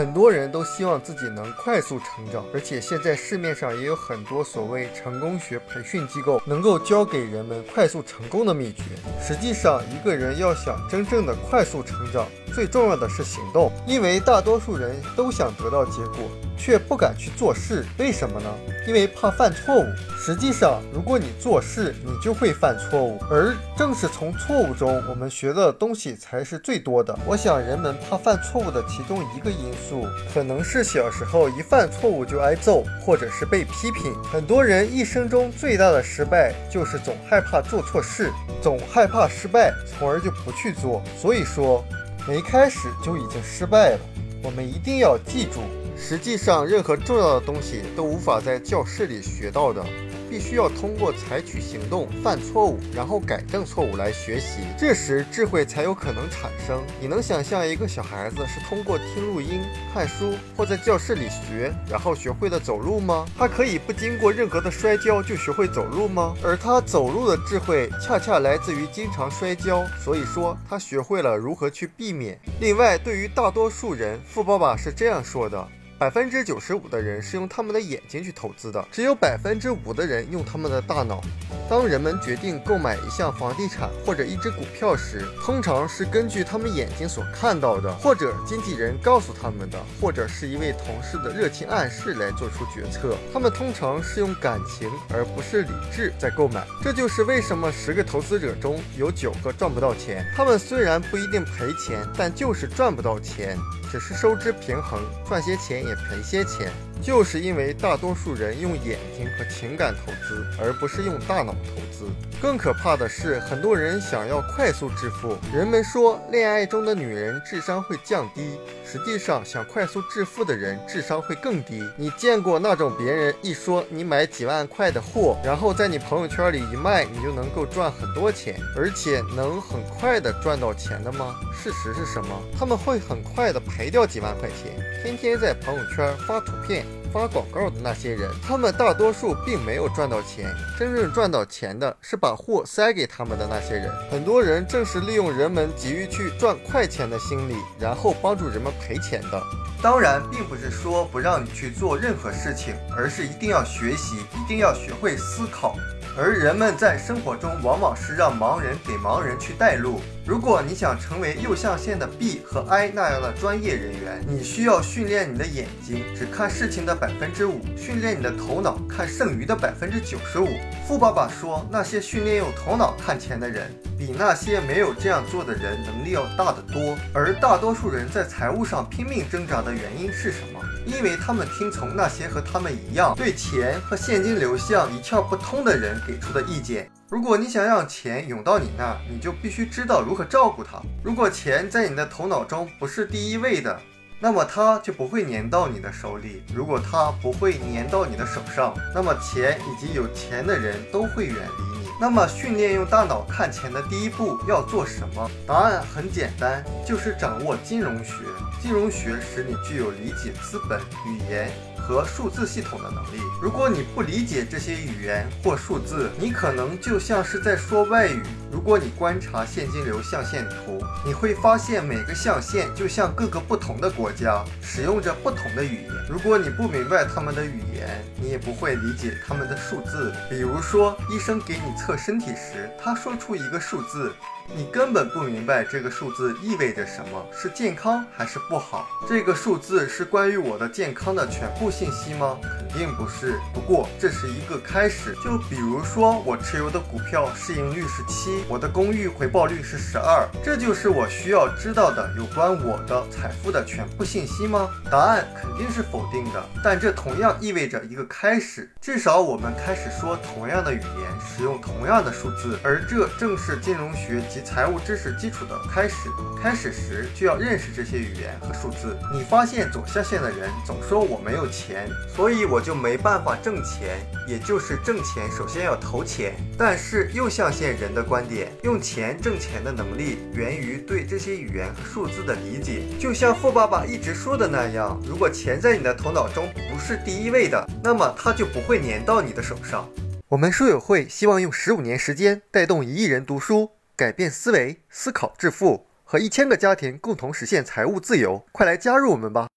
很多人都希望自己能快速成长，而且现在市面上也有很多所谓成功学培训机构，能够教给人们快速成功的秘诀。实际上，一个人要想真正的快速成长，最重要的是行动，因为大多数人都想得到结果。却不敢去做事，为什么呢？因为怕犯错误。实际上，如果你做事，你就会犯错误，而正是从错误中，我们学的东西才是最多的。我想，人们怕犯错误的其中一个因素，可能是小时候一犯错误就挨揍，或者是被批评。很多人一生中最大的失败，就是总害怕做错事，总害怕失败，从而就不去做。所以说，没开始就已经失败了。我们一定要记住。实际上，任何重要的东西都无法在教室里学到的。必须要通过采取行动、犯错误，然后改正错误来学习，这时智慧才有可能产生。你能想象一个小孩子是通过听录音、看书或在教室里学，然后学会了走路吗？他可以不经过任何的摔跤就学会走路吗？而他走路的智慧恰恰来自于经常摔跤，所以说他学会了如何去避免。另外，对于大多数人，富爸爸是这样说的。百分之九十五的人是用他们的眼睛去投资的，只有百分之五的人用他们的大脑。当人们决定购买一项房地产或者一只股票时，通常是根据他们眼睛所看到的，或者经纪人告诉他们的，或者是一位同事的热情暗示来做出决策。他们通常是用感情而不是理智在购买。这就是为什么十个投资者中有九个赚不到钱。他们虽然不一定赔钱，但就是赚不到钱。只是收支平衡，赚些钱也赔些钱，就是因为大多数人用眼睛和情感投资，而不是用大脑投资。更可怕的是，很多人想要快速致富。人们说，恋爱中的女人智商会降低。实际上，想快速致富的人智商会更低。你见过那种别人一说你买几万块的货，然后在你朋友圈里一卖，你就能够赚很多钱，而且能很快的赚到钱的吗？事实是什么？他们会很快的赔掉几万块钱，天天在朋友圈发图片。发广告的那些人，他们大多数并没有赚到钱，真正赚到钱的是把货塞给他们的那些人。很多人正是利用人们急于去赚快钱的心理，然后帮助人们赔钱的。当然，并不是说不让你去做任何事情，而是一定要学习，一定要学会思考。而人们在生活中往往是让盲人给盲人去带路。如果你想成为右象限的 B 和 I 那样的专业人员，你需要训练你的眼睛，只看事情的百分之五；训练你的头脑，看剩余的百分之九十五。富爸爸说，那些训练用头脑看钱的人，比那些没有这样做的人能力要大得多。而大多数人在财务上拼命挣扎的原因是什么？因为他们听从那些和他们一样对钱和现金流向一窍不通的人给出的意见。如果你想让钱涌到你那，你就必须知道如何照顾它。如果钱在你的头脑中不是第一位的，那么它就不会粘到你的手里。如果它不会粘到你的手上，那么钱以及有钱的人都会远离你。那么训练用大脑看钱的第一步要做什么？答案很简单，就是掌握金融学。金融学使你具有理解资本、语言和数字系统的能力。如果你不理解这些语言或数字，你可能就像是在说外语。如果你观察现金流象限图，你会发现每个象限就像各个不同的国家，使用着不同的语言。如果你不明白他们的语言，你也不会理解他们的数字。比如说，医生给你测身体时，他说出一个数字。你根本不明白这个数字意味着什么，是健康还是不好？这个数字是关于我的健康的全部信息吗？肯定不是。不过这是一个开始。就比如说，我持有的股票市盈率是七，我的公寓回报率是十二，这就是我需要知道的有关我的财富的全部信息吗？答案肯定是否定的。但这同样意味着一个开始，至少我们开始说同样的语言，使用同样的数字，而这正是金融学及。财务知识基础的开始，开始时就要认识这些语言和数字。你发现左下线的人总说我没有钱，所以我就没办法挣钱，也就是挣钱首先要投钱。但是右象限人的观点，用钱挣钱的能力源于对这些语言和数字的理解。就像富爸爸一直说的那样，如果钱在你的头脑中不是第一位的，那么它就不会粘到你的手上。我们书友会希望用十五年时间带动一亿人读书。改变思维，思考致富，和一千个家庭共同实现财务自由，快来加入我们吧！